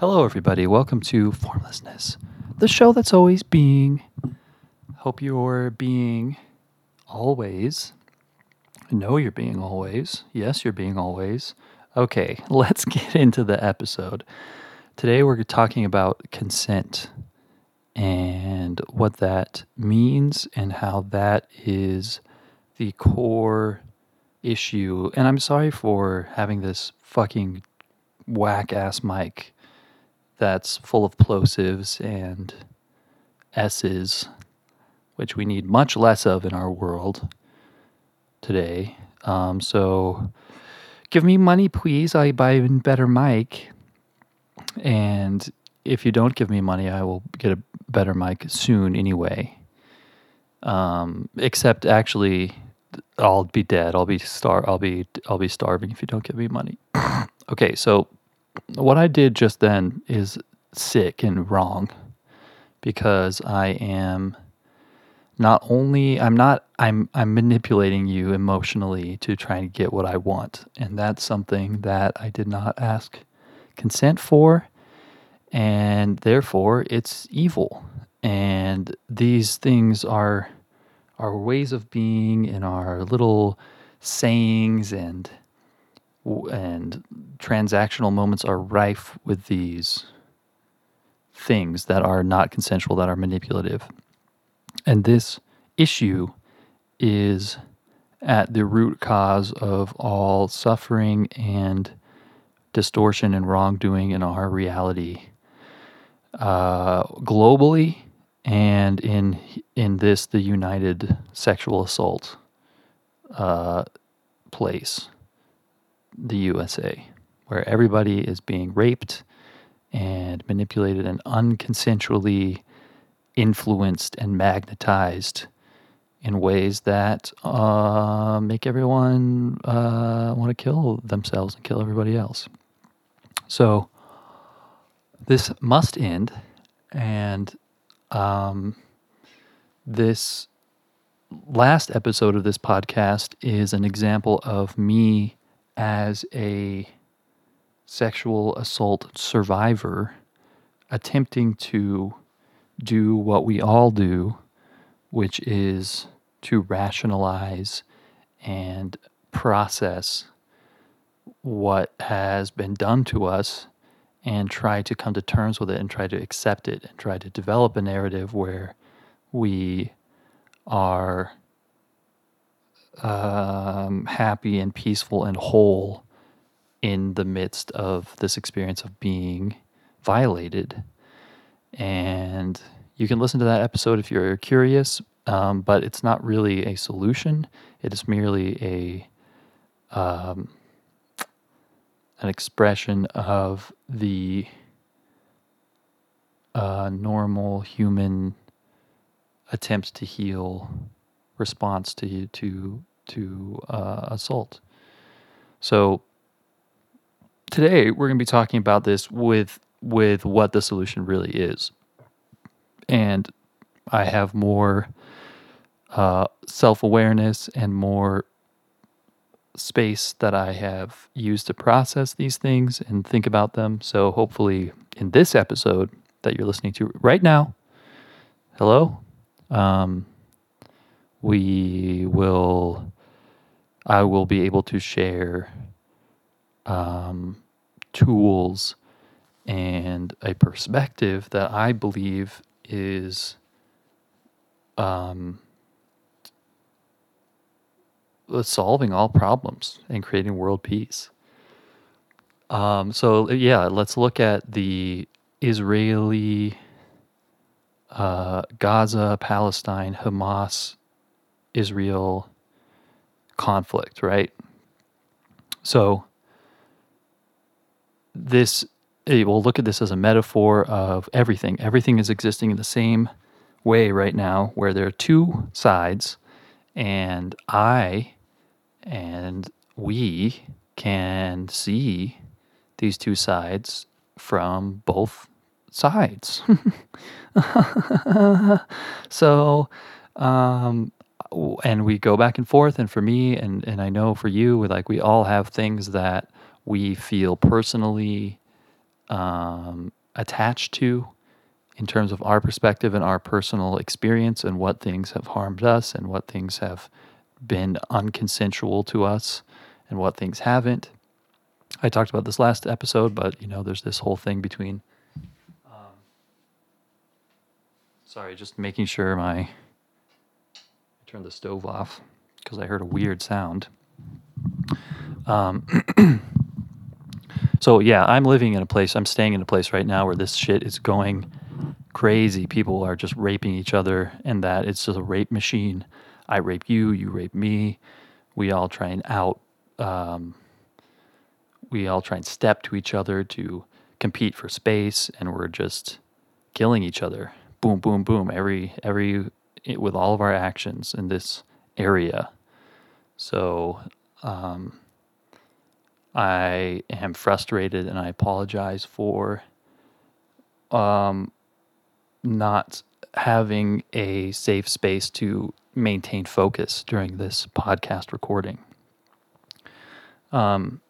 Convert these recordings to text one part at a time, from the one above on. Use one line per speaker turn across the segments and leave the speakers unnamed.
Hello, everybody. Welcome to Formlessness, the show that's always being. Hope you're being always. Know you're being always. Yes, you're being always. Okay, let's get into the episode. Today, we're talking about consent and what that means and how that is the core issue. And I'm sorry for having this fucking whack ass mic that's full of plosives and S's, which we need much less of in our world today. Um, so give me money, please. I buy a better mic. And if you don't give me money, I will get a better mic soon anyway. Um, except actually, I'll be dead. I'll be star. I'll be I'll be starving if you don't give me money. okay, so what I did just then is sick and wrong because I am not only I'm not I'm I'm manipulating you emotionally to try and get what I want. And that's something that I did not ask consent for. And therefore it's evil. And these things are our ways of being and our little sayings and and transactional moments are rife with these things that are not consensual, that are manipulative. And this issue is at the root cause of all suffering and distortion and wrongdoing in our reality uh, globally and in in this the united sexual assault uh, place the USA, where everybody is being raped and manipulated and unconsensually influenced and magnetized in ways that uh, make everyone uh, want to kill themselves and kill everybody else. So this must end, and um, this last episode of this podcast is an example of me as a sexual assault survivor attempting to do what we all do, which is to rationalize and process what has been done to us and try to come to terms with it and try to accept it and try to develop a narrative where we are um, happy and peaceful and whole in the midst of this experience of being violated. And you can listen to that episode if you're curious, um, but it's not really a solution. It is merely a um, an expression of the uh, normal human attempts to heal response to to to uh, assault. So today we're going to be talking about this with with what the solution really is, and I have more uh, self awareness and more space that I have used to process these things and think about them. So hopefully, in this episode that you're listening to right now, hello. Um, we will I will be able to share um, tools and a perspective that I believe is um, solving all problems and creating world peace. Um, so yeah, let's look at the Israeli, uh, Gaza, Palestine, Hamas Israel conflict, right? So this eh, we'll look at this as a metaphor of everything. Everything is existing in the same way right now where there are two sides and I and we can see these two sides from both sides. so um, and we go back and forth and for me and and I know for you like we all have things that we feel personally um, attached to in terms of our perspective and our personal experience and what things have harmed us and what things have been unconsensual to us and what things haven't. I talked about this last episode, but you know, there's this whole thing between. Um, sorry, just making sure my. I turned the stove off because I heard a weird sound. Um, so yeah, I'm living in a place. I'm staying in a place right now where this shit is going crazy. People are just raping each other, and that it's just a rape machine. I rape you, you rape me. We all try and out. Um, we all try and step to each other to compete for space, and we're just killing each other. Boom, boom, boom. Every every with all of our actions in this area. So um, I am frustrated, and I apologize for um, not having a safe space to maintain focus during this podcast recording. Um,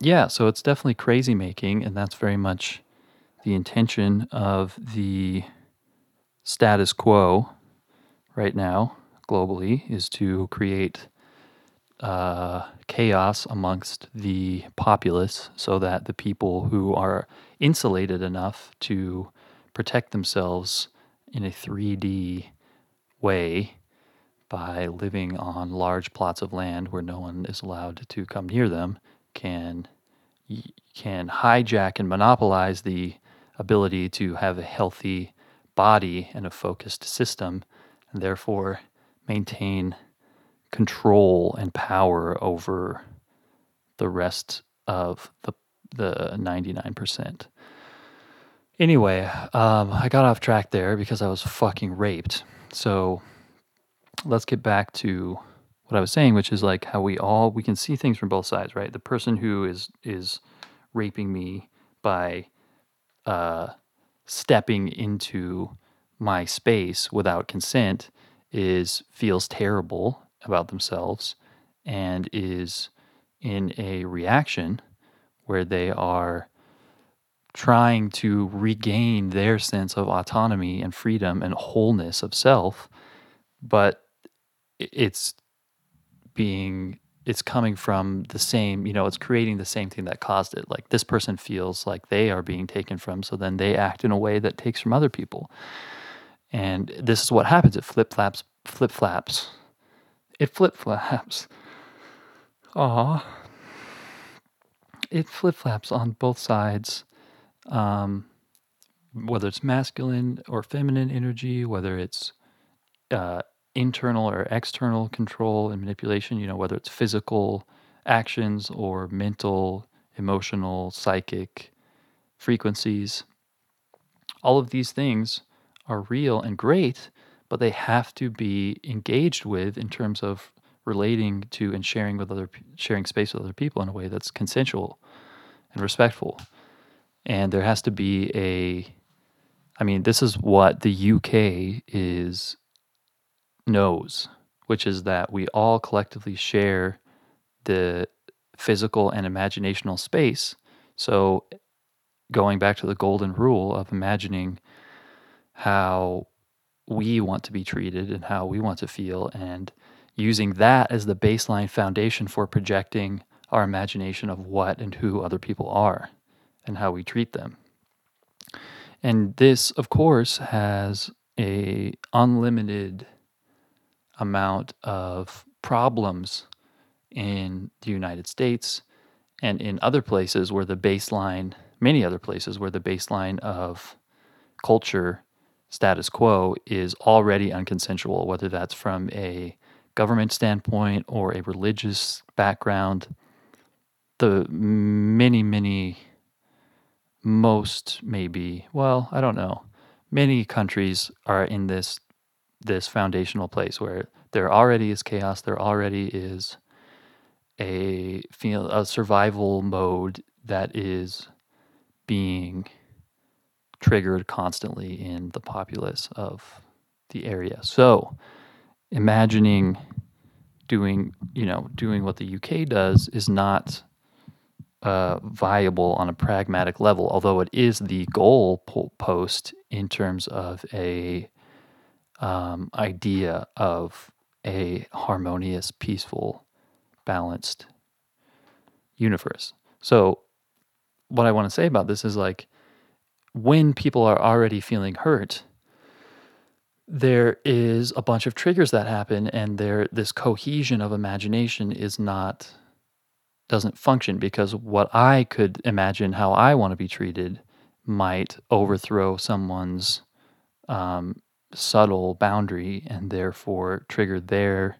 yeah, so it's definitely crazy making, and that's very much the intention of the status quo right now globally is to create uh, chaos amongst the populace so that the people who are insulated enough to protect themselves in a 3D way by living on large plots of land where no one is allowed to come near them can can hijack and monopolize the ability to have a healthy body and a focused system and therefore maintain control and power over the rest of the the 99%. Anyway, um, I got off track there because I was fucking raped. So let's get back to what I was saying, which is like how we all we can see things from both sides, right? The person who is is raping me by uh, stepping into my space without consent is feels terrible about themselves and is in a reaction where they are trying to regain their sense of autonomy and freedom and wholeness of self but it's being it's coming from the same you know it's creating the same thing that caused it. Like this person feels like they are being taken from so then they act in a way that takes from other people and this is what happens. It flip flaps flip flaps. It flip flaps. Ah it flip flaps on both sides um, whether it's masculine or feminine energy, whether it's uh, internal or external control and manipulation, you know, whether it's physical actions or mental, emotional, psychic frequencies. All of these things are real and great, but they have to be engaged with in terms of relating to and sharing with other sharing space with other people in a way that's consensual and respectful and there has to be a I mean, this is what the UK is knows, which is that we all collectively share the physical and imaginational space. So going back to the golden rule of imagining how we want to be treated and how we want to feel and using that as the baseline foundation for projecting our imagination of what and who other people are and how we treat them. And this, of course, has a unlimited amount of problems in the United States and in other places where the baseline, many other places where the baseline of culture status quo is already unconsensual, whether that's from a government standpoint or a religious background. The many, many most maybe well i don't know many countries are in this this foundational place where there already is chaos there already is a feel a survival mode that is being triggered constantly in the populace of the area so imagining doing you know doing what the UK does is not uh, viable on a pragmatic level, although it is the goal post in terms of a um, idea of a harmonious, peaceful, balanced universe. So, what I want to say about this is like when people are already feeling hurt, there is a bunch of triggers that happen, and there this cohesion of imagination is not doesn't function because what I could imagine how I want to be treated might overthrow someone's um, subtle boundary and therefore trigger their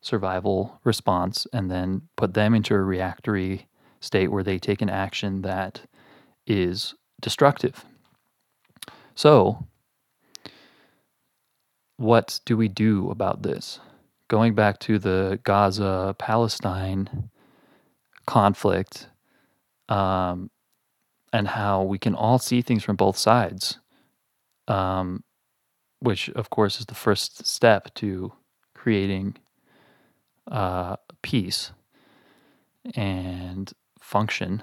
survival response and then put them into a reactory state where they take an action that is destructive. So, what do we do about this? Going back to the Gaza Palestine conflict um, and how we can all see things from both sides, um, which, of course, is the first step to creating uh, peace and function.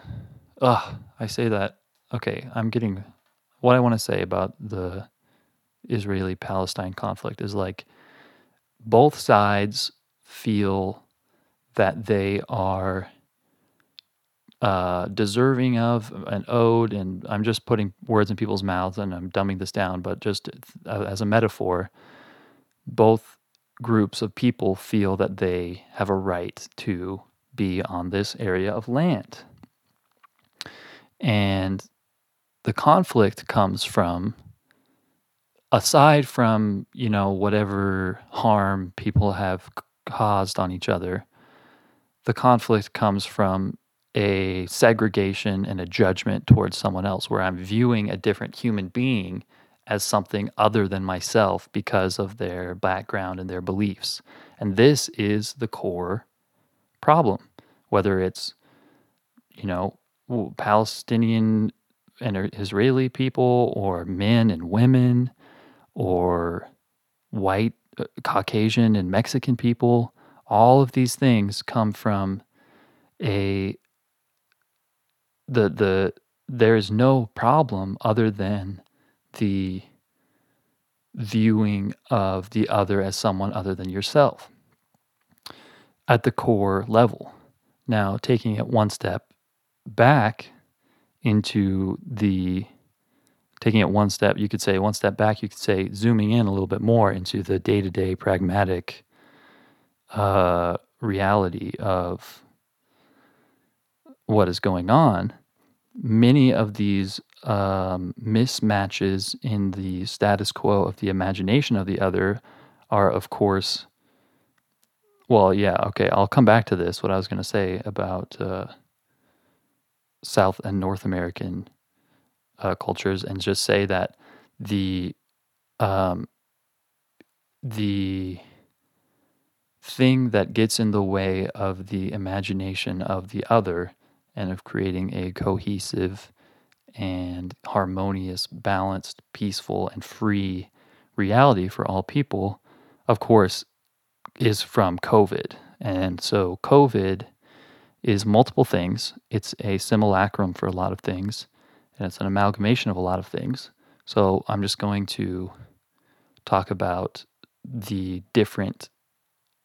Ugh, I say that. Okay, I'm getting what I want to say about the Israeli Palestine conflict is like both sides feel that they are uh, deserving of an ode, and I'm just putting words in people's mouths and I'm dumbing this down, but just uh, as a metaphor, both groups of people feel that they have a right to be on this area of land. And the conflict comes from aside from you know whatever harm people have caused on each other the conflict comes from a segregation and a judgment towards someone else where i'm viewing a different human being as something other than myself because of their background and their beliefs. And this is the core problem whether it's you know palestinian and israeli people or men and women or white, uh, Caucasian, and Mexican people. All of these things come from a the the there is no problem other than the viewing of the other as someone other than yourself at the core level. Now, taking it one step back into the taking it one step, you could say one step back, you could say zooming in a little bit more into the day to day pragmatic uh, reality of what is going on. Many of these um, mismatches in the status quo of the imagination of the other are, of course, well, yeah, okay, I'll come back to this. What I was going to say about uh, South and North American uh, cultures and just say that the um, the thing that gets in the way of the imagination of the other and of creating a cohesive and harmonious, balanced, peaceful, and free reality for all people, of course, is from COVID. And so, COVID is multiple things. It's a simulacrum for a lot of things and it's an amalgamation of a lot of things. So I'm just going to talk about the different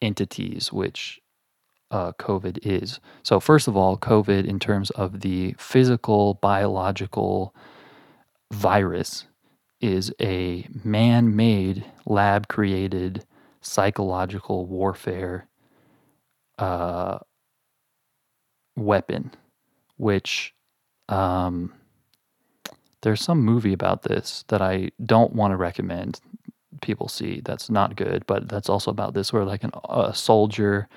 entities which uh, COVID is. So, first of all, COVID, in terms of the physical, biological virus, is a man made, lab created psychological warfare uh, weapon, which um, there's some movie about this that I don't want to recommend people see. That's not good, but that's also about this where like an, a soldier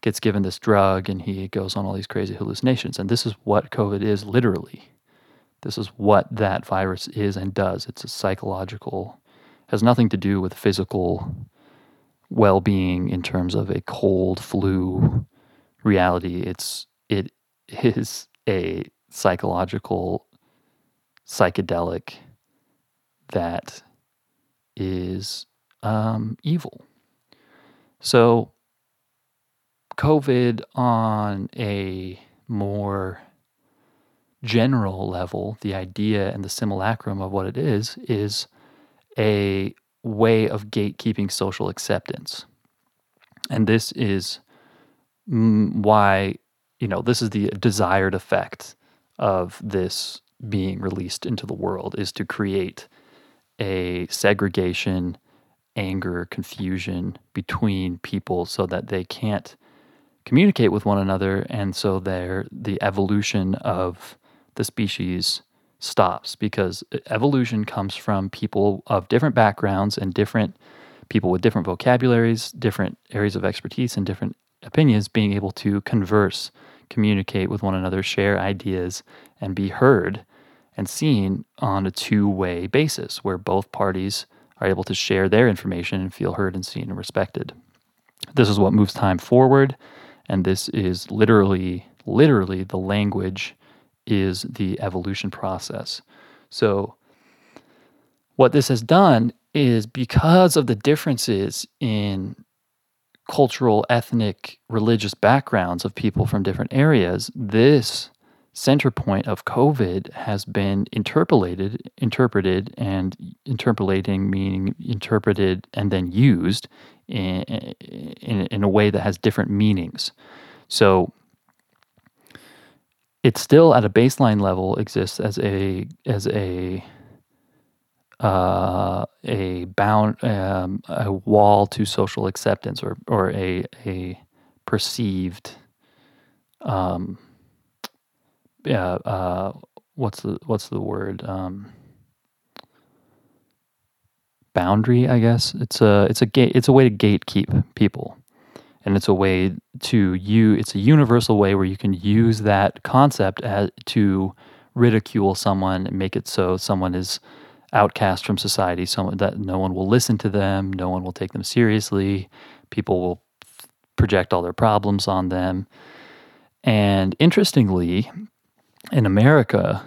gets given this drug and he goes on all these crazy hallucinations. And this is what COVID is literally. This is what that virus is and does. It's a psychological, has nothing to do with physical well being in terms of a cold flu reality. It's it is a psychological psychedelic that is um, evil. So, COVID on a more general level, the idea and the simulacrum of what it is, is a way of gatekeeping social acceptance. And this is why, you know, this is the desired effect of this being released into the world is to create a segregation, anger, confusion between people so that they can't communicate with one another and so there the evolution of the species stops because evolution comes from people of different backgrounds and different people with different vocabularies, different areas of expertise, and different opinions being able to converse, communicate with one another, share ideas, and be heard and seen on a two way basis where both parties are able to share their information and feel heard and seen and respected. This is what moves time forward, and this is literally, literally the language is the evolution process. So, what this has done is because of the differences in cultural, ethnic, religious backgrounds of people from different areas, this center point of COVID has been interpolated, interpreted, and interpolating meaning interpreted and then used in, in, in a way that has different meanings. So it still at a baseline level exists as a as a uh, a bound um, a wall to social acceptance or or a a perceived um, yeah uh, what's the what's the word um, boundary I guess? It's a it's a gate it's a way to gatekeep people. And it's a way to you it's a universal way where you can use that concept as, to ridicule someone and make it so someone is outcast from society. Someone that no one will listen to them. No one will take them seriously. People will project all their problems on them. And interestingly in america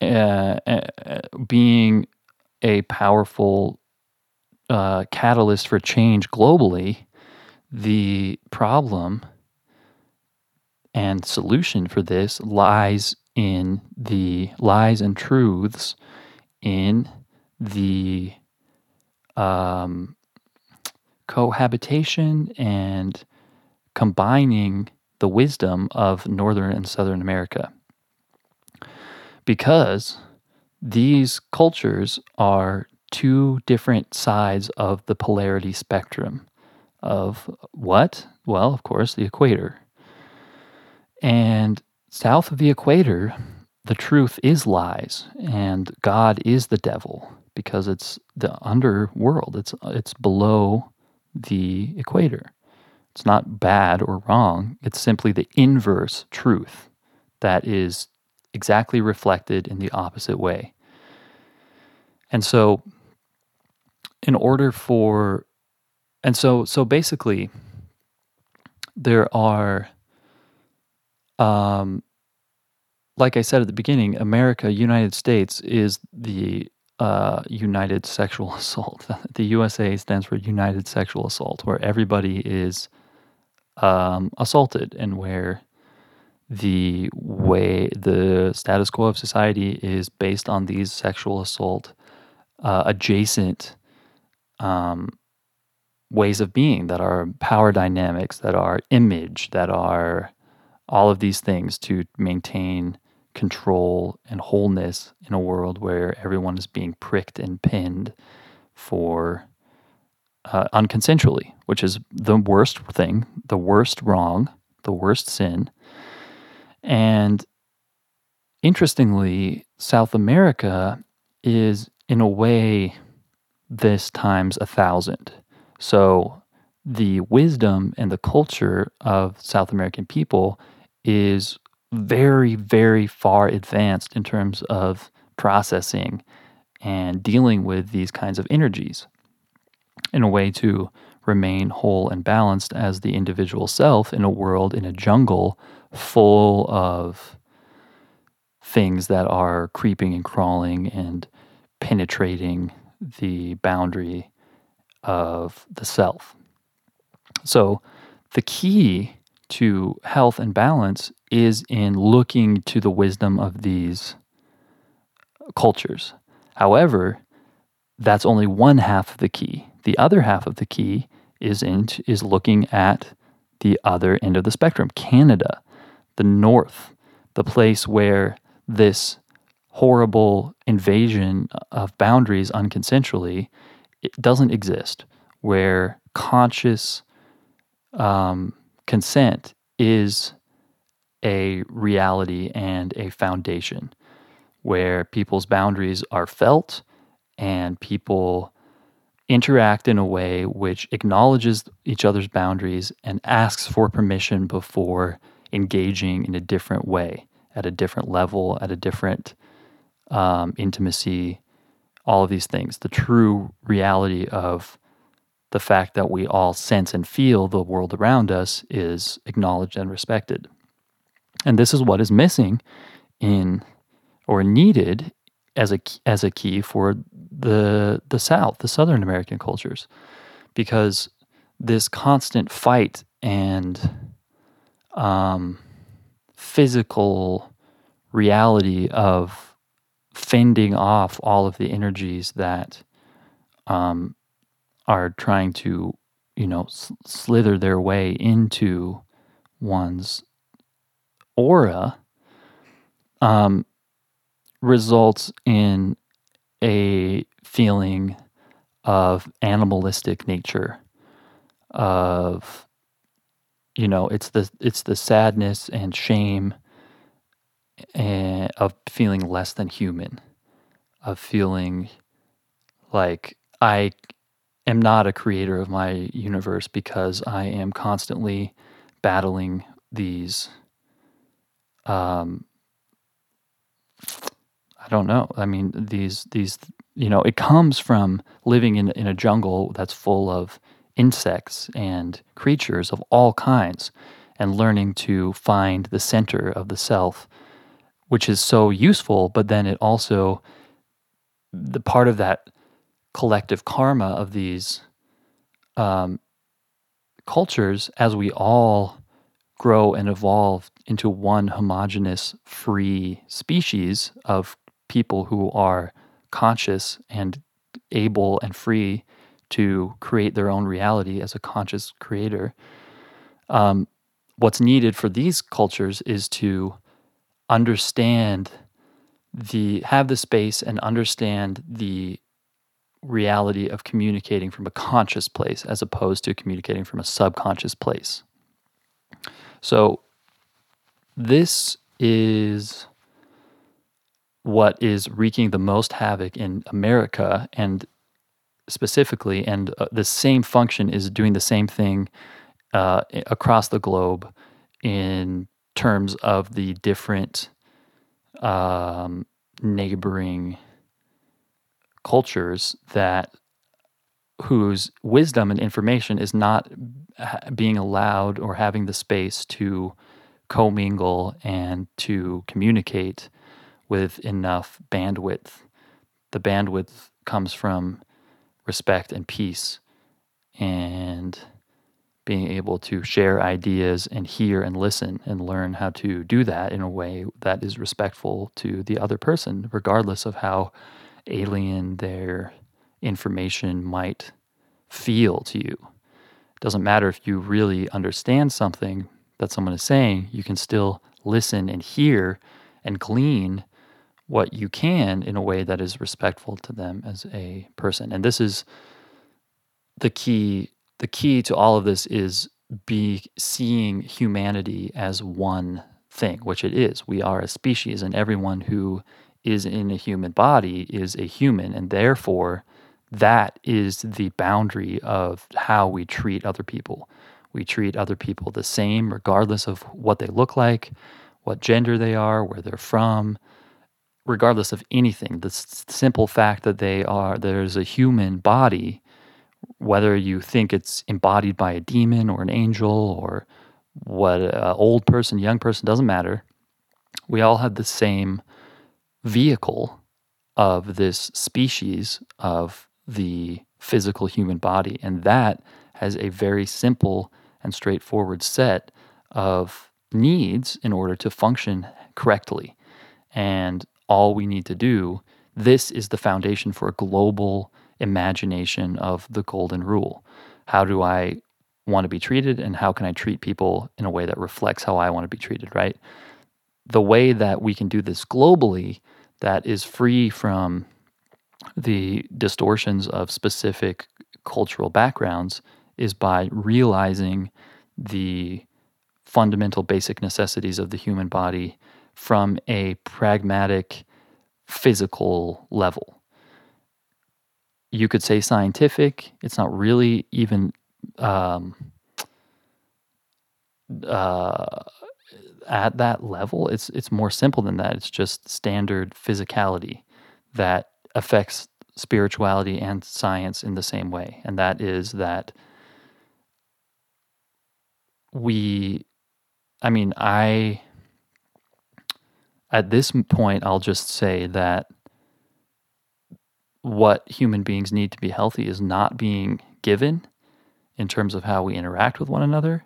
uh, uh, being a powerful uh, catalyst for change globally the problem and solution for this lies in the lies and truths in the um, cohabitation and combining the wisdom of Northern and Southern America. Because these cultures are two different sides of the polarity spectrum of what? Well, of course, the equator. And south of the equator, the truth is lies, and God is the devil because it's the underworld. It's it's below the equator. It's not bad or wrong. It's simply the inverse truth that is exactly reflected in the opposite way. And so, in order for and so so basically there are um like I said at the beginning, America, United States is the uh, United Sexual Assault. the USA stands for United Sexual Assault, where everybody is um, assaulted and where the way the status quo of society is based on these sexual assault uh, adjacent um, ways of being that are power dynamics, that are image, that are all of these things to maintain control and wholeness in a world where everyone is being pricked and pinned for uh, unconsensually, which is the worst thing, the worst wrong, the worst sin. And interestingly, South America is in a way this times a thousand so the wisdom and the culture of South American people is very, very far advanced in terms of processing and dealing with these kinds of energies in a way to remain whole and balanced as the individual self in a world, in a jungle full of things that are creeping and crawling and penetrating the boundary of the self. So, the key to health and balance is in looking to the wisdom of these cultures. However, that's only one half of the key. The other half of the key is in is looking at the other end of the spectrum, Canada, the north, the place where this horrible invasion of boundaries unconsensually it doesn't exist, where conscious um, consent is a reality and a foundation, where people's boundaries are felt and people interact in a way which acknowledges each other's boundaries and asks for permission before engaging in a different way, at a different level, at a different um, intimacy, all of these things. The true reality of the fact that we all sense and feel the world around us is acknowledged and respected. And this is what is missing in or needed as a as a key for the the South, the Southern American cultures, because this constant fight and um, physical reality of fending off all of the energies that um, are trying to, you know, slither their way into one's aura um, results in a feeling of animalistic nature of you know it's the it's the sadness and shame and of feeling less than human of feeling like i am not a creator of my universe because i am constantly battling these um I don't know. I mean, these these you know, it comes from living in in a jungle that's full of insects and creatures of all kinds and learning to find the center of the self which is so useful but then it also the part of that collective karma of these um, cultures as we all grow and evolve into one homogenous free species of people who are conscious and able and free to create their own reality as a conscious creator. Um, what's needed for these cultures is to understand the have the space and understand the reality of communicating from a conscious place as opposed to communicating from a subconscious place. So this is what is wreaking the most havoc in America and specifically, and uh, the same function is doing the same thing uh, across the globe in terms of the different um, neighboring cultures that whose wisdom and information is not being allowed or having the space to commingle and to communicate with enough bandwidth. The bandwidth comes from respect and peace and being able to share ideas and hear and listen and learn how to do that in a way that is respectful to the other person, regardless of how alien their information might feel to you. It doesn't matter if you really understand something that someone is saying, you can still listen and hear and glean what you can in a way that is respectful to them as a person. And this is the key the key to all of this is be seeing humanity as one thing, which it is. We are a species and everyone who is in a human body is a human and therefore that is the boundary of how we treat other people. We treat other people the same regardless of what they look like, what gender they are, where they're from, regardless of anything. The s- simple fact that they are there's a human body, whether you think it's embodied by a demon or an angel or what uh, old person, young person doesn't matter. We all have the same vehicle of this species of the physical human body, and that has a very simple and straightforward set of needs in order to function correctly. And all we need to do, this is the foundation for a global imagination of the golden rule. How do I want to be treated and how can I treat people in a way that reflects how I want to be treated, right? The way that we can do this globally that is free from the distortions of specific cultural backgrounds is by realizing the fundamental basic necessities of the human body from a pragmatic physical level. You could say scientific, it's not really even um, uh, at that level. It's it's more simple than that. It's just standard physicality that affects spirituality and science in the same way, and that is that we, I mean, I at this point, I'll just say that what human beings need to be healthy is not being given in terms of how we interact with one another.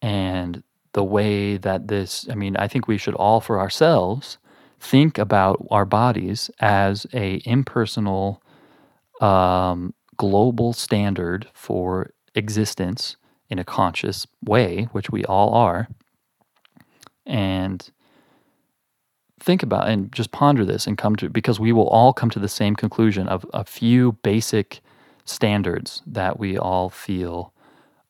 And the way that this, I mean, I think we should all for ourselves think about our bodies as a impersonal um, global standard for existence in a conscious way, which we all are. And think about and just ponder this and come to because we will all come to the same conclusion of a few basic standards that we all feel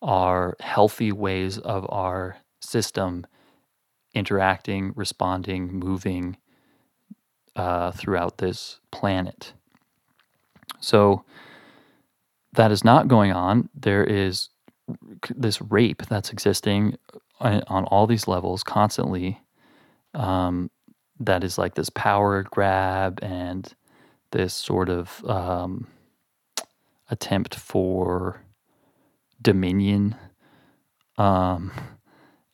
are healthy ways of our system interacting, responding, moving uh, throughout this planet. So that is not going on. There is this rape that's existing on, on all these levels constantly. Um, that is like this power grab and this sort of um, attempt for dominion um,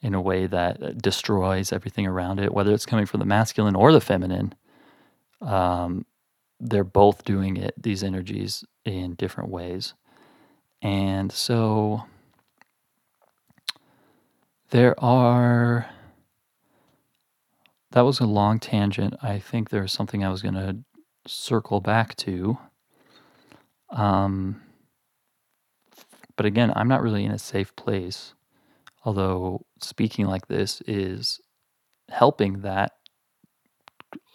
in a way that destroys everything around it, whether it's coming from the masculine or the feminine. Um, they're both doing it, these energies, in different ways. And so there are that was a long tangent. I think there's something I was going to circle back to. Um, but again, I'm not really in a safe place. Although speaking like this is helping that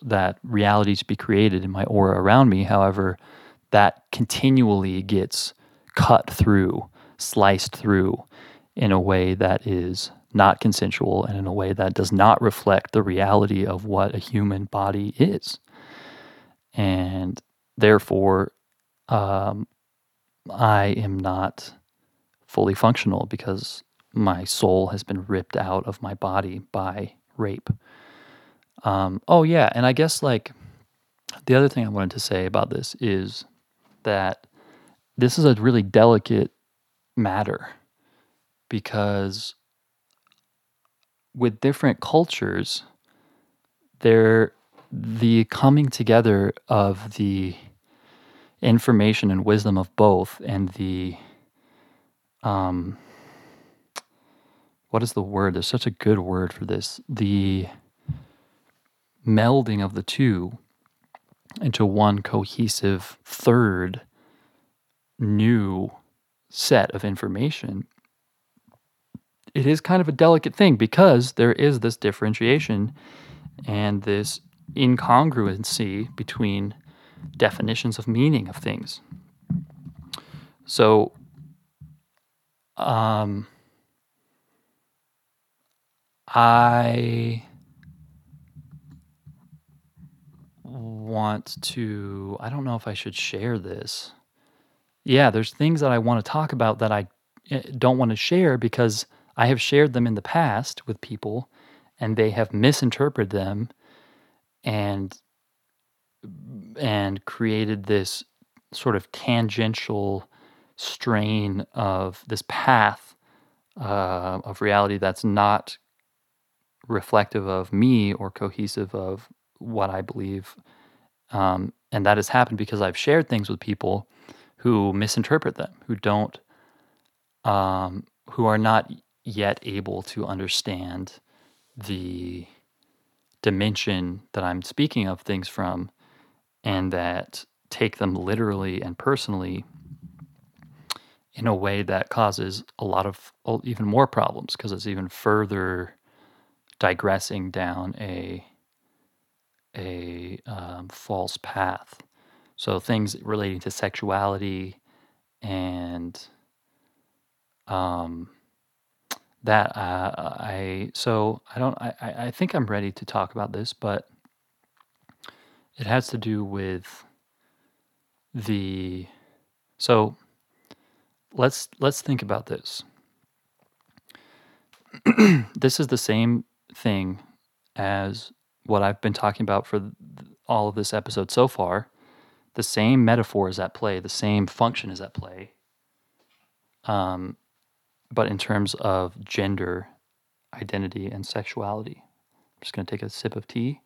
that reality to be created in my aura around me. However, that continually gets cut through, sliced through in a way that is not consensual and in a way that does not reflect the reality of what a human body is. And therefore, um, I am not fully functional because my soul has been ripped out of my body by rape. Um, oh, yeah. And I guess, like, the other thing I wanted to say about this is that this is a really delicate matter because with different cultures, there the coming together of the information and wisdom of both and the um what is the word? There's such a good word for this. The melding of the two into one cohesive third new set of information it is kind of a delicate thing because there is this differentiation and this incongruency between definitions of meaning of things. So, um, I want to, I don't know if I should share this. Yeah, there's things that I want to talk about that I eh, don't want to share because I have shared them in the past with people and they have misinterpreted them and and created this sort of tangential strain of this path uh, of reality that's not reflective of me or cohesive of what I believe. Um, and that has happened because I've shared things with people who misinterpret them, who don't, um, who are not yet able to understand the dimension that I'm speaking of things from and that take them literally and personally in a way that causes a lot of oh, even more problems because it's even further digressing down a a um, false path. So things relating to sexuality and um, that uh, I so I don't I, I think I'm ready to talk about this, but it has to do with the so let's let's think about this. this is the same thing as what I've been talking about for all of this episode so far. The same metaphor is at play, the same function is at play. Um, but in terms of gender identity and sexuality. I'm just going to take a sip of tea.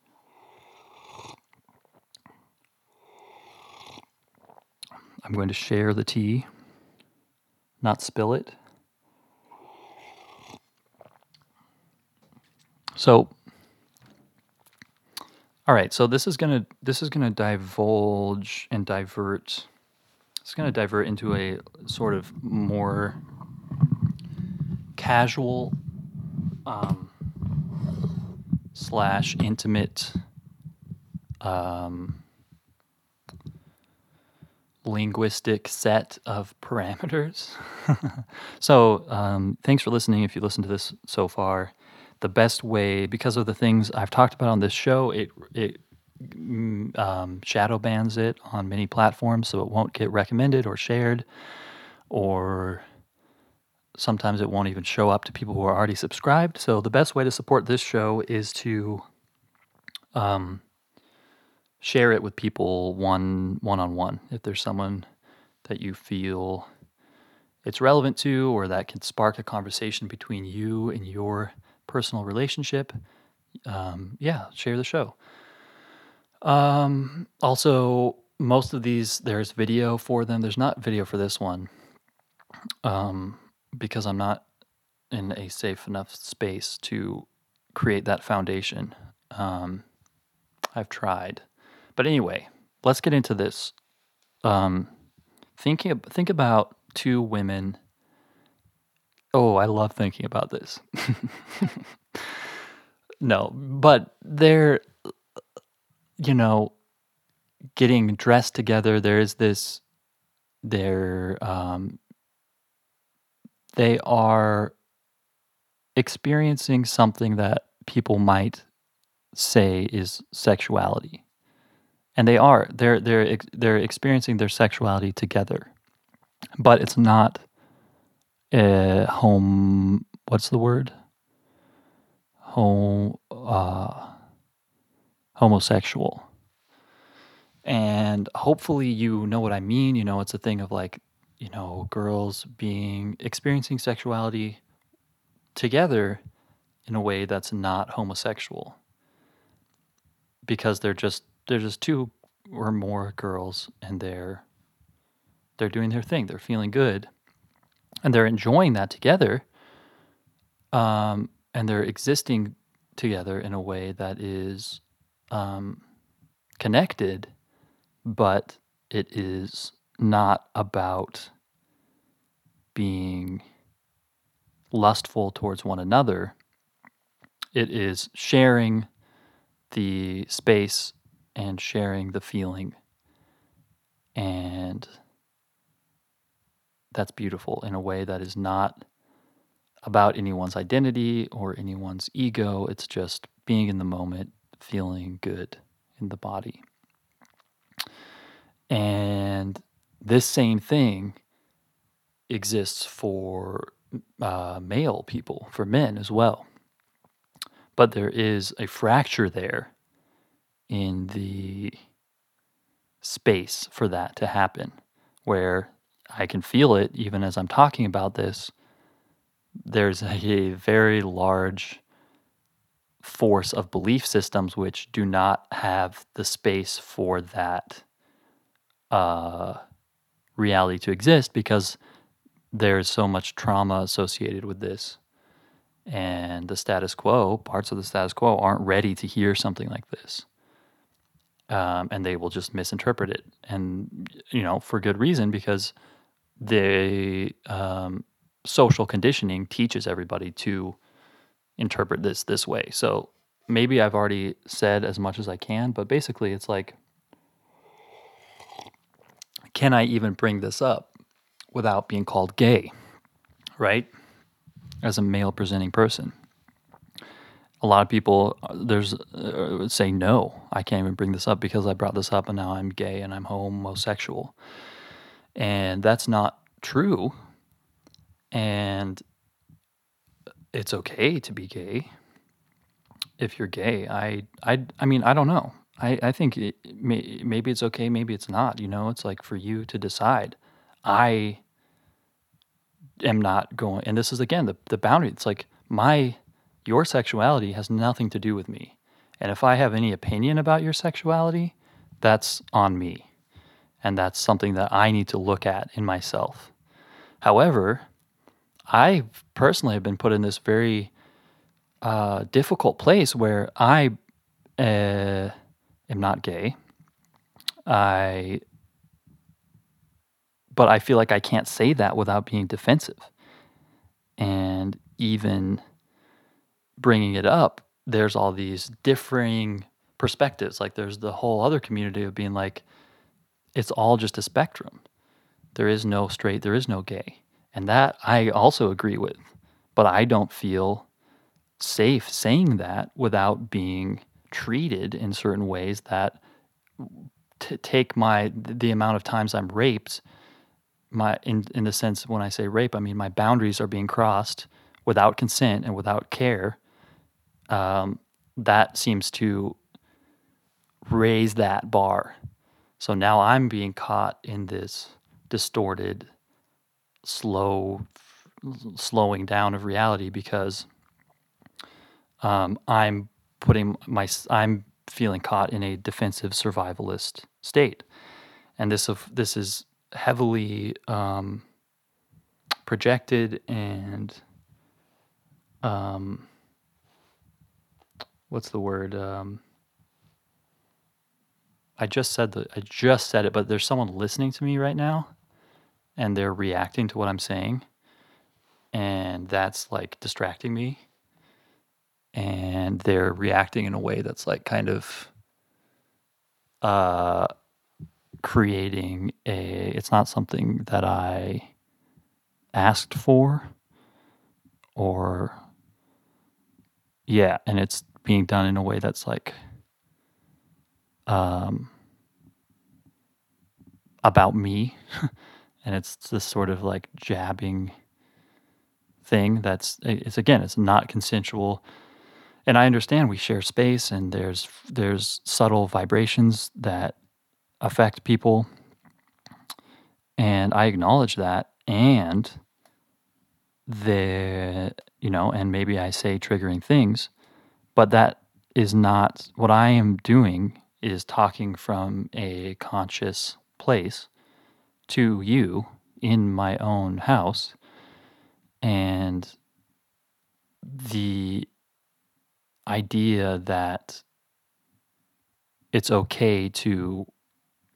I'm going to share the tea, not spill it. So, all right. So this is gonna this is gonna divulge and divert. It's gonna divert into a sort of more casual um, slash intimate um, linguistic set of parameters. so, um, thanks for listening. If you listened to this so far, the best way, because of the things I've talked about on this show, it it mm, um, shadow bans it on many platforms, so it won't get recommended or shared or sometimes it won't even show up to people who are already subscribed. So the best way to support this show is to um, share it with people one one on one. If there's someone that you feel it's relevant to, or that can spark a conversation between you and your personal relationship, um, yeah, share the show. Um, also, most of these there's video for them. There's not video for this one. Um, because I'm not in a safe enough space to create that foundation. Um, I've tried, but anyway, let's get into this. Um, thinking think about two women. Oh, I love thinking about this. no, but they're, you know, getting dressed together. There's this, they're um, they are experiencing something that people might say is sexuality. And they are. They're they're they're experiencing their sexuality together. But it's not a home what's the word? Home uh, homosexual. And hopefully you know what I mean. You know, it's a thing of like you know, girls being experiencing sexuality together in a way that's not homosexual. Because they're just they're just two or more girls and they're they're doing their thing. They're feeling good and they're enjoying that together um, and they're existing together in a way that is um, connected but it is not about being lustful towards one another. It is sharing the space and sharing the feeling. And that's beautiful in a way that is not about anyone's identity or anyone's ego. It's just being in the moment, feeling good in the body. And this same thing exists for uh, male people, for men as well. But there is a fracture there in the space for that to happen, where I can feel it even as I'm talking about this. There's a very large force of belief systems which do not have the space for that uh, reality to exist because there's so much trauma associated with this. And the status quo, parts of the status quo, aren't ready to hear something like this. Um, and they will just misinterpret it. And, you know, for good reason, because the um, social conditioning teaches everybody to interpret this this way. So maybe I've already said as much as I can, but basically it's like, can I even bring this up without being called gay? Right? As a male presenting person. A lot of people uh, there's uh, say no, I can't even bring this up because I brought this up and now I'm gay and I'm homosexual. And that's not true. And it's okay to be gay if you're gay. I I I mean, I don't know. I I think it, may, maybe it's okay, maybe it's not, you know? It's like for you to decide. I am not going and this is again the the boundary. It's like my your sexuality has nothing to do with me. And if I have any opinion about your sexuality, that's on me. And that's something that I need to look at in myself. However, I personally have been put in this very uh, difficult place where I uh, am not gay. I, but I feel like I can't say that without being defensive. And even bringing it up, there's all these differing perspectives. Like there's the whole other community of being like, it's all just a spectrum. There is no straight, there is no gay. And that I also agree with. But I don't feel safe saying that without being treated in certain ways that t- take my the amount of times I'm raped my in in the sense when I say rape I mean my boundaries are being crossed without consent and without care. Um, that seems to raise that bar. So now I'm being caught in this distorted slow slowing down of reality because um, I'm putting my I'm feeling caught in a defensive survivalist state, and this of this is heavily um, projected and um, what's the word? Um, I just said the I just said it, but there's someone listening to me right now, and they're reacting to what I'm saying, and that's like distracting me and they're reacting in a way that's like kind of uh, creating a it's not something that I asked for or yeah and it's being done in a way that's like um about me. And it's this sort of like jabbing thing that's it's again it's not consensual and I understand we share space and there's there's subtle vibrations that affect people. And I acknowledge that and the you know and maybe I say triggering things but that is not what I am doing is talking from a conscious place to you in my own house. And the idea that it's okay to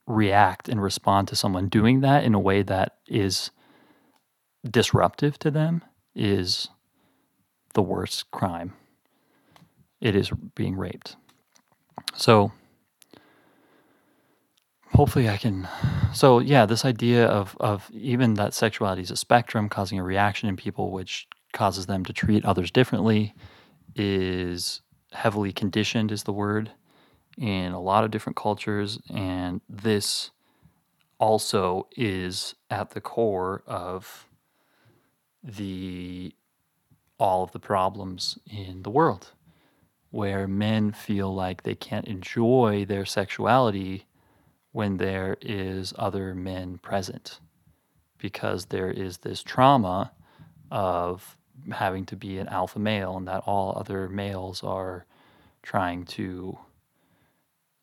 react and respond to someone doing that in a way that is disruptive to them is the worst crime. It is being raped. So hopefully I can so yeah, this idea of of even that sexuality is a spectrum causing a reaction in people which causes them to treat others differently is heavily conditioned, is the word, in a lot of different cultures. And this also is at the core of the all of the problems in the world where men feel like they can't enjoy their sexuality when there is other men present because there is this trauma of having to be an alpha male and that all other males are trying to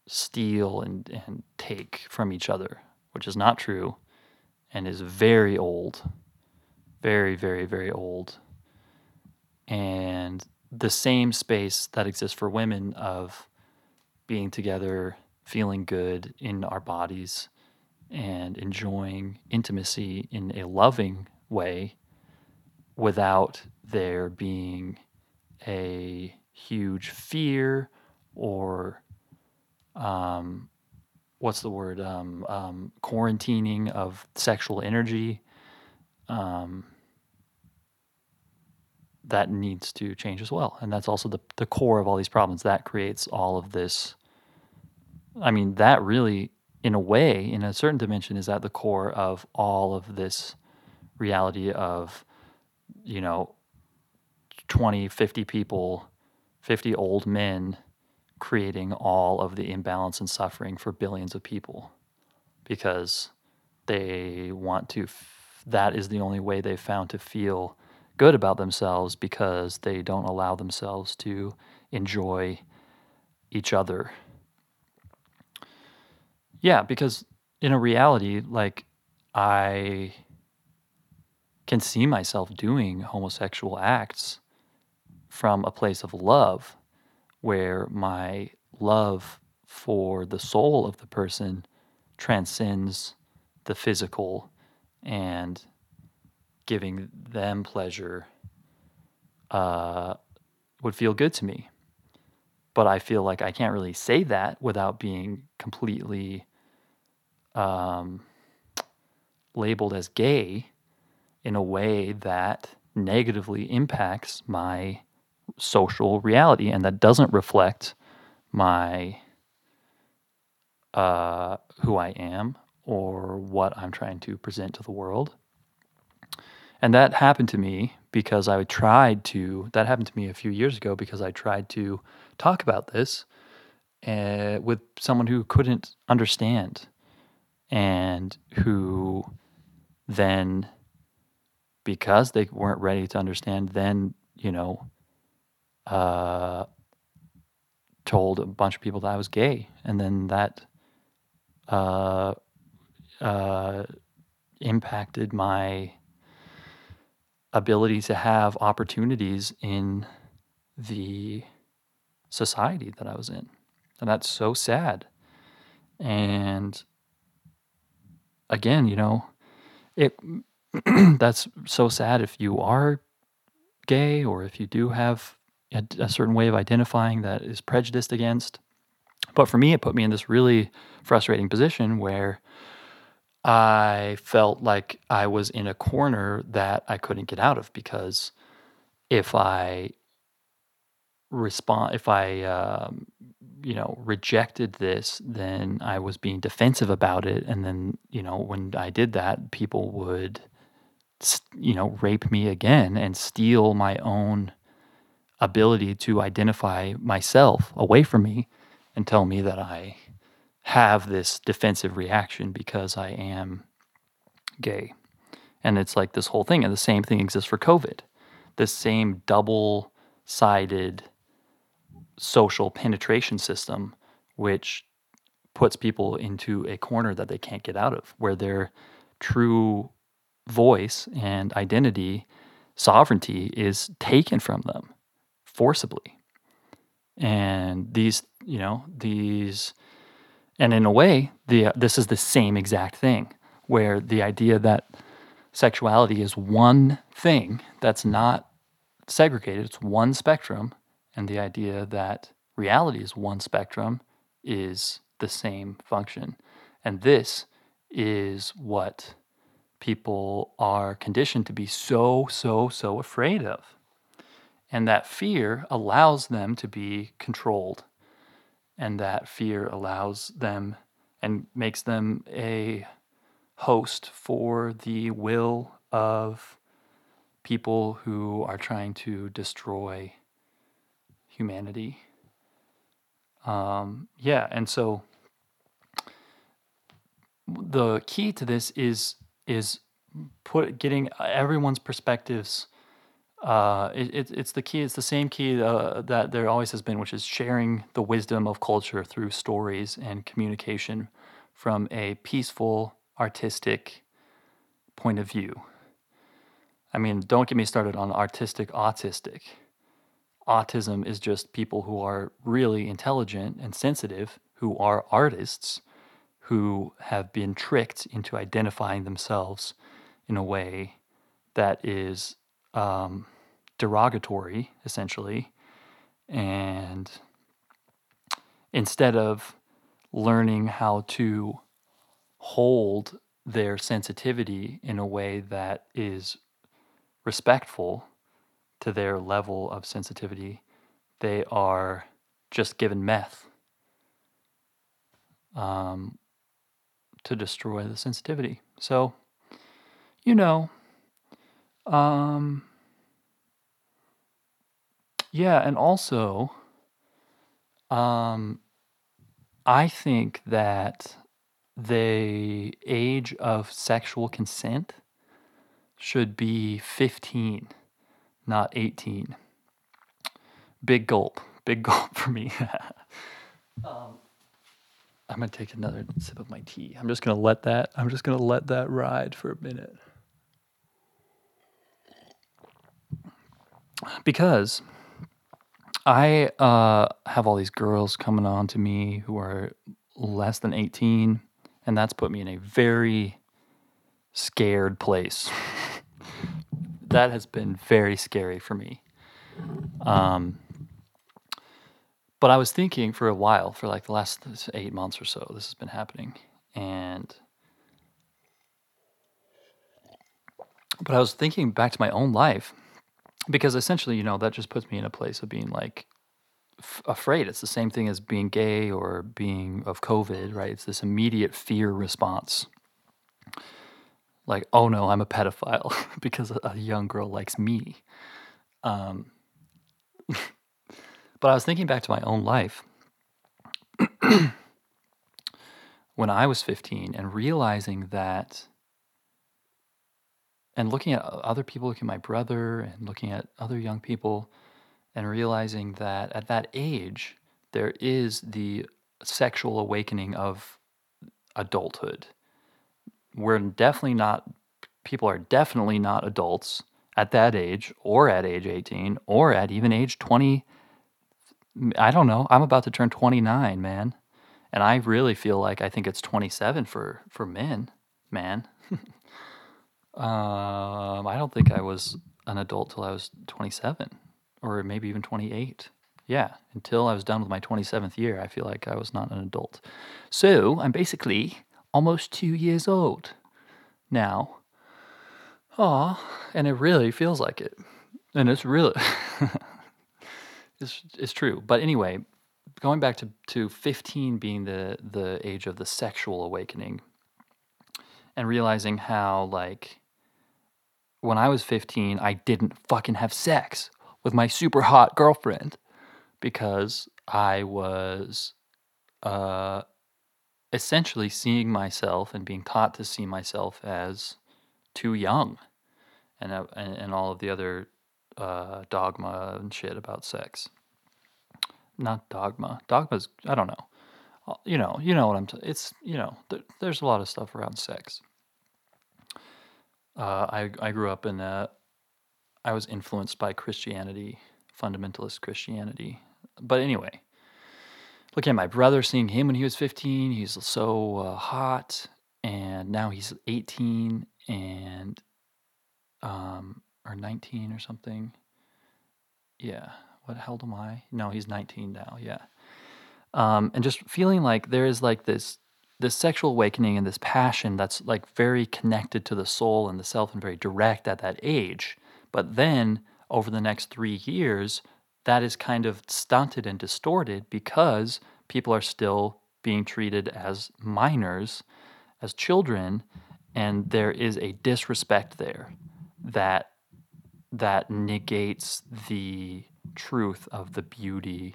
steal and, and take from each other, which is not true and is very old, very, very, very old. and the same space that exists for women of being together, feeling good in our bodies, and enjoying intimacy in a loving way without there being a huge fear or um, what's the word um, um, quarantining of sexual energy um, that needs to change as well. And that's also the, the core of all these problems that creates all of this. I mean that really in a way in a certain dimension is at the core of all of this reality of you know 20 50 people 50 old men creating all of the imbalance and suffering for billions of people because they want to f- that is the only way they've found to feel good about themselves because they don't allow themselves to enjoy each other. Yeah because in a reality like i can see myself doing homosexual acts from a place of love where my love for the soul of the person transcends the physical and giving them pleasure uh, would feel good to me. But I feel like I can't really say that without being completely um, labeled as gay in a way that negatively impacts my social reality and that doesn't reflect my uh, who I am or what I'm trying to present to the world. And that happened to me because I tried to, that happened to me a few years ago because I tried to talk about this uh, with someone who couldn't understand and who then, because they weren't ready to understand, then, you know, uh, told a bunch of people that I was gay, and then that uh, uh, impacted my ability to have opportunities in the society that I was in. And that's so sad. And again, you know, it that's so sad if you are gay or if you do have a, a certain way of identifying that is prejudiced against. But for me, it put me in this really frustrating position where I felt like I was in a corner that I couldn't get out of because if I respond, if I, um, you know, rejected this, then I was being defensive about it. And then, you know, when I did that, people would, you know, rape me again and steal my own ability to identify myself away from me and tell me that I have this defensive reaction because I am gay. And it's like this whole thing. And the same thing exists for COVID. The same double sided social penetration system, which puts people into a corner that they can't get out of, where their true voice and identity, sovereignty is taken from them forcibly. And these, you know, these, and in a way, the this is the same exact thing, where the idea that sexuality is one thing that's not segregated, it's one spectrum, and the idea that reality is one spectrum is the same function. And this is what people are conditioned to be so, so, so afraid of. And that fear allows them to be controlled. And that fear allows them and makes them a host for the will of people who are trying to destroy humanity. Um, yeah, and so the key to this is is put getting everyone's perspectives uh, it, it, it's the key. It's the same key uh, that there always has been, which is sharing the wisdom of culture through stories and communication from a peaceful, artistic point of view. I mean, don't get me started on artistic autistic. Autism is just people who are really intelligent and sensitive, who are artists, who have been tricked into identifying themselves in a way that is um, derogatory, essentially. And instead of learning how to hold their sensitivity in a way that is respectful to their level of sensitivity, they are just given meth um, to destroy the sensitivity. So, you know, um, yeah, and also, um, I think that the age of sexual consent should be 15, not 18. Big gulp. Big gulp for me. um, I'm to take another sip of my tea. I'm just to let that I'm just to let that ride for a minute. Because I uh, have all these girls coming on to me who are less than 18, and that's put me in a very scared place. that has been very scary for me. Um, but I was thinking for a while, for like the last eight months or so, this has been happening. And, but I was thinking back to my own life because essentially, you know, that just puts me in a place of being like f- afraid. It's the same thing as being gay or being of COVID, right? It's this immediate fear response. Like, oh no, I'm a pedophile because a young girl likes me. Um, but I was thinking back to my own life when I was 15 and realizing that and looking at other people, looking at my brother and looking at other young people, and realizing that at that age, there is the sexual awakening of adulthood. We're definitely not, people are definitely not adults at that age, or at age 18, or at even age 20. I don't know. I'm about to turn 29, man. And I really feel like I think it's 27 for, for men, man. Um, I don't think I was an adult till I was 27 or maybe even 28. Yeah, until I was done with my 27th year, I feel like I was not an adult. So I'm basically almost two years old now. Aw, and it really feels like it. And it's really, it's, it's true. But anyway, going back to, to 15 being the, the age of the sexual awakening and realizing how, like, when I was 15, I didn't fucking have sex with my super hot girlfriend because I was uh, essentially seeing myself and being taught to see myself as too young and, uh, and, and all of the other uh, dogma and shit about sex. Not dogma. Dogma's, I don't know. Uh, you know, you know what I'm. T- it's you know, th- there's a lot of stuff around sex. Uh, I I grew up in a, I was influenced by Christianity, fundamentalist Christianity. But anyway, looking at my brother, seeing him when he was 15, he's so uh, hot, and now he's 18 and um or 19 or something. Yeah, what hell am I? No, he's 19 now. Yeah, um, and just feeling like there is like this this sexual awakening and this passion that's like very connected to the soul and the self and very direct at that age. But then over the next three years, that is kind of stunted and distorted because people are still being treated as minors, as children, and there is a disrespect there that that negates the truth of the beauty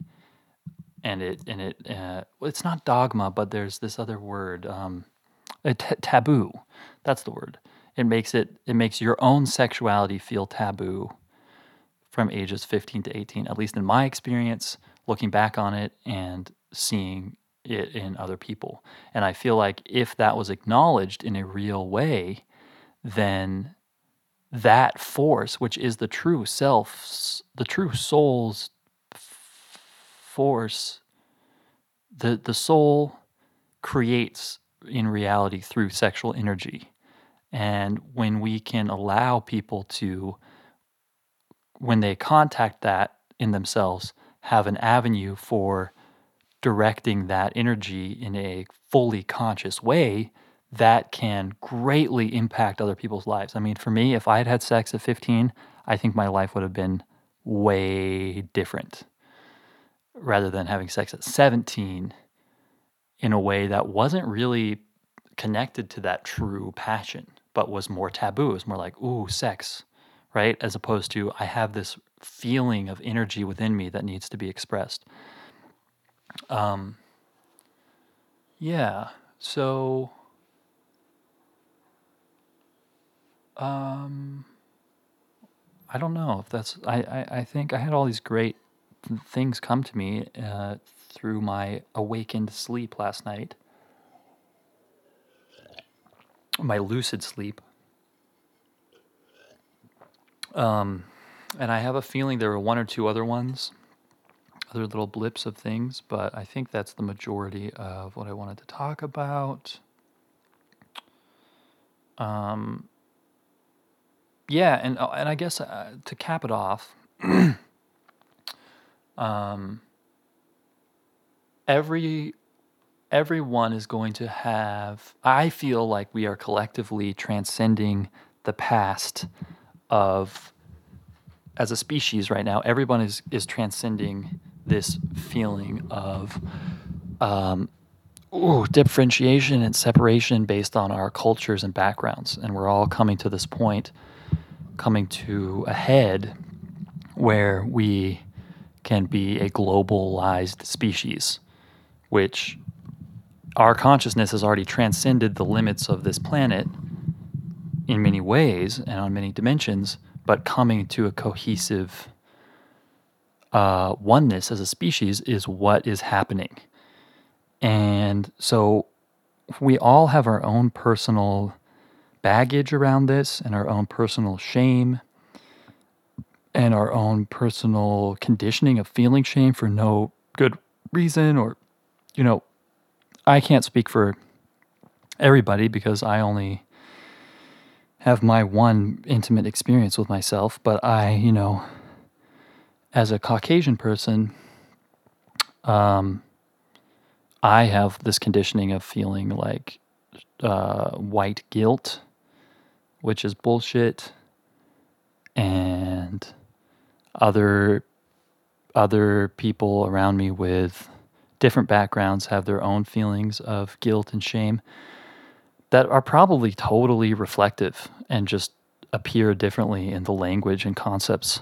and it and it uh, it's not dogma, but there's this other word, um, taboo. That's the word. It makes it it makes your own sexuality feel taboo from ages 15 to 18. At least in my experience, looking back on it and seeing it in other people, and I feel like if that was acknowledged in a real way, then that force, which is the true self, the true soul's force, the, the soul creates in reality through sexual energy. And when we can allow people to, when they contact that in themselves, have an avenue for directing that energy in a fully conscious way, that can greatly impact other people's lives. I mean, for me, if I had had sex at 15, I think my life would have been way different rather than having sex at 17 in a way that wasn't really connected to that true passion, but was more taboo. It was more like, ooh, sex, right? As opposed to, I have this feeling of energy within me that needs to be expressed. Um, yeah, so Um, I don't know if that's. I, I, I think I had all these great things come to me uh, through my awakened sleep last night, my lucid sleep. Um, and I have a feeling there were one or two other ones, other little blips of things, but I think that's the majority of what I wanted to talk about. Um, yeah, and uh, and I guess uh, to cap it off, um, every everyone is going to have. I feel like we are collectively transcending the past of as a species right now. Everyone is is transcending this feeling of um, ooh, differentiation and separation based on our cultures and backgrounds, and we're all coming to this point coming to a head where we can be a globalized species, which our consciousness has already transcended the limits of this planet in many ways and on many dimensions, but coming to a cohesive uh, oneness as a species is what is happening. And so we all have our own personal baggage around this and our own personal shame and our own personal conditioning of feeling shame for no good reason or you know I can't speak for everybody because I only have my one intimate experience with myself but I you know as a Caucasian person um I have this conditioning of feeling like uh, white guilt which is bullshit, and other other people around me with different backgrounds have their own feelings of guilt and shame that are probably totally reflective and just appear differently in the language and concepts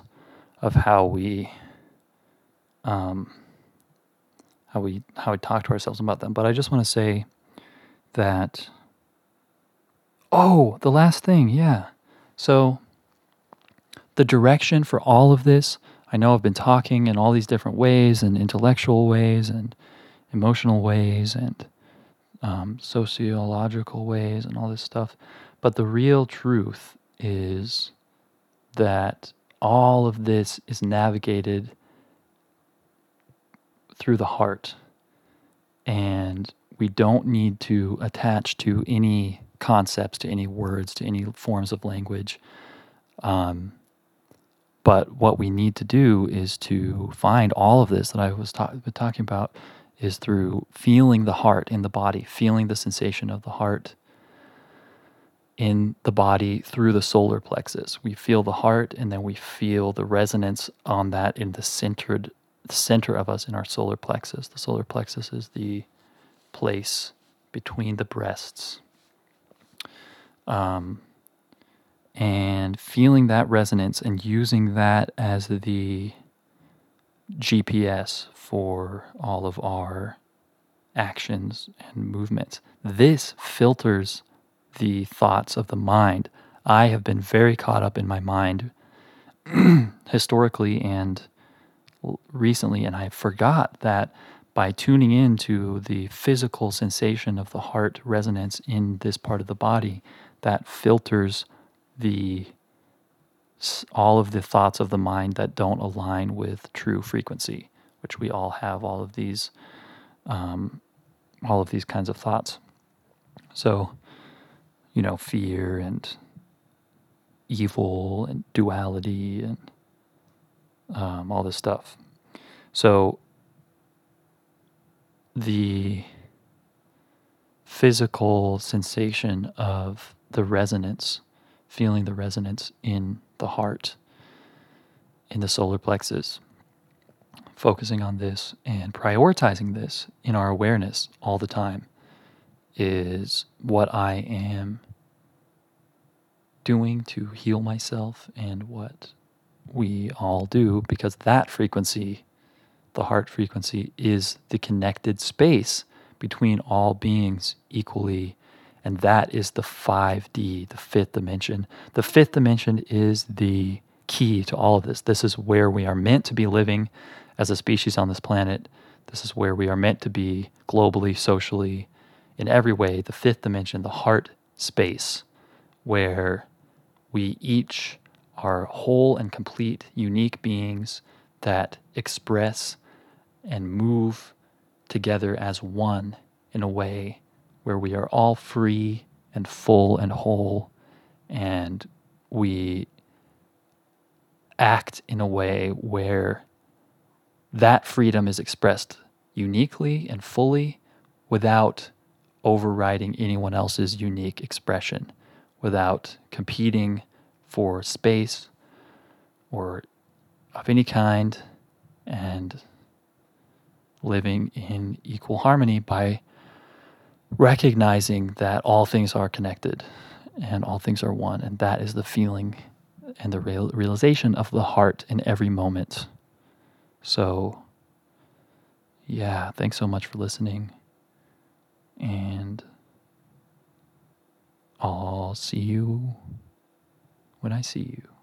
of how we um, how we how we talk to ourselves about them. But I just want to say that Oh, the last thing, yeah. So, the direction for all of this, I know I've been talking in all these different ways and intellectual ways and emotional ways and um, sociological ways and all this stuff. But the real truth is that all of this is navigated through the heart. And we don't need to attach to any concepts, to any words, to any forms of language. Um, but what we need to do is to find all of this that I was ta- talking about is through feeling the heart in the body, feeling the sensation of the heart in the body through the solar plexus. We feel the heart and then we feel the resonance on that in the centered center of us in our solar plexus. The solar plexus is the place between the breasts um, and feeling that resonance and using that as the GPS for all of our actions and movements. This filters the thoughts of the mind. I have been very caught up in my mind historically and recently, and I forgot that by tuning into the physical sensation of the heart resonance in this part of the body, that filters the all of the thoughts of the mind that don't align with true frequency, which we all have all of these, um, all of these kinds of thoughts. So, you know, fear and evil and duality and um, all this stuff. So, the physical sensation of the resonance, feeling the resonance in the heart, in the solar plexus, focusing on this and prioritizing this in our awareness all the time is what I am doing to heal myself and what we all do because that frequency, the heart frequency, is the connected space between all beings equally. And that is the 5D, the fifth dimension. The fifth dimension is the key to all of this. This is where we are meant to be living as a species on this planet. This is where we are meant to be globally, socially, in every way. The fifth dimension, the heart space, where we each are whole and complete, unique beings that express and move together as one in a way where we are all free and full and whole, and we act in a way where that freedom is expressed uniquely and fully without overriding anyone else's unique expression, without competing for space or of any kind, and living in equal harmony by recognizing that all things are connected and all things are one. And that is the feeling and the real realization of the heart in every moment. So, yeah, thanks so much for listening. And I'll see you when I see you.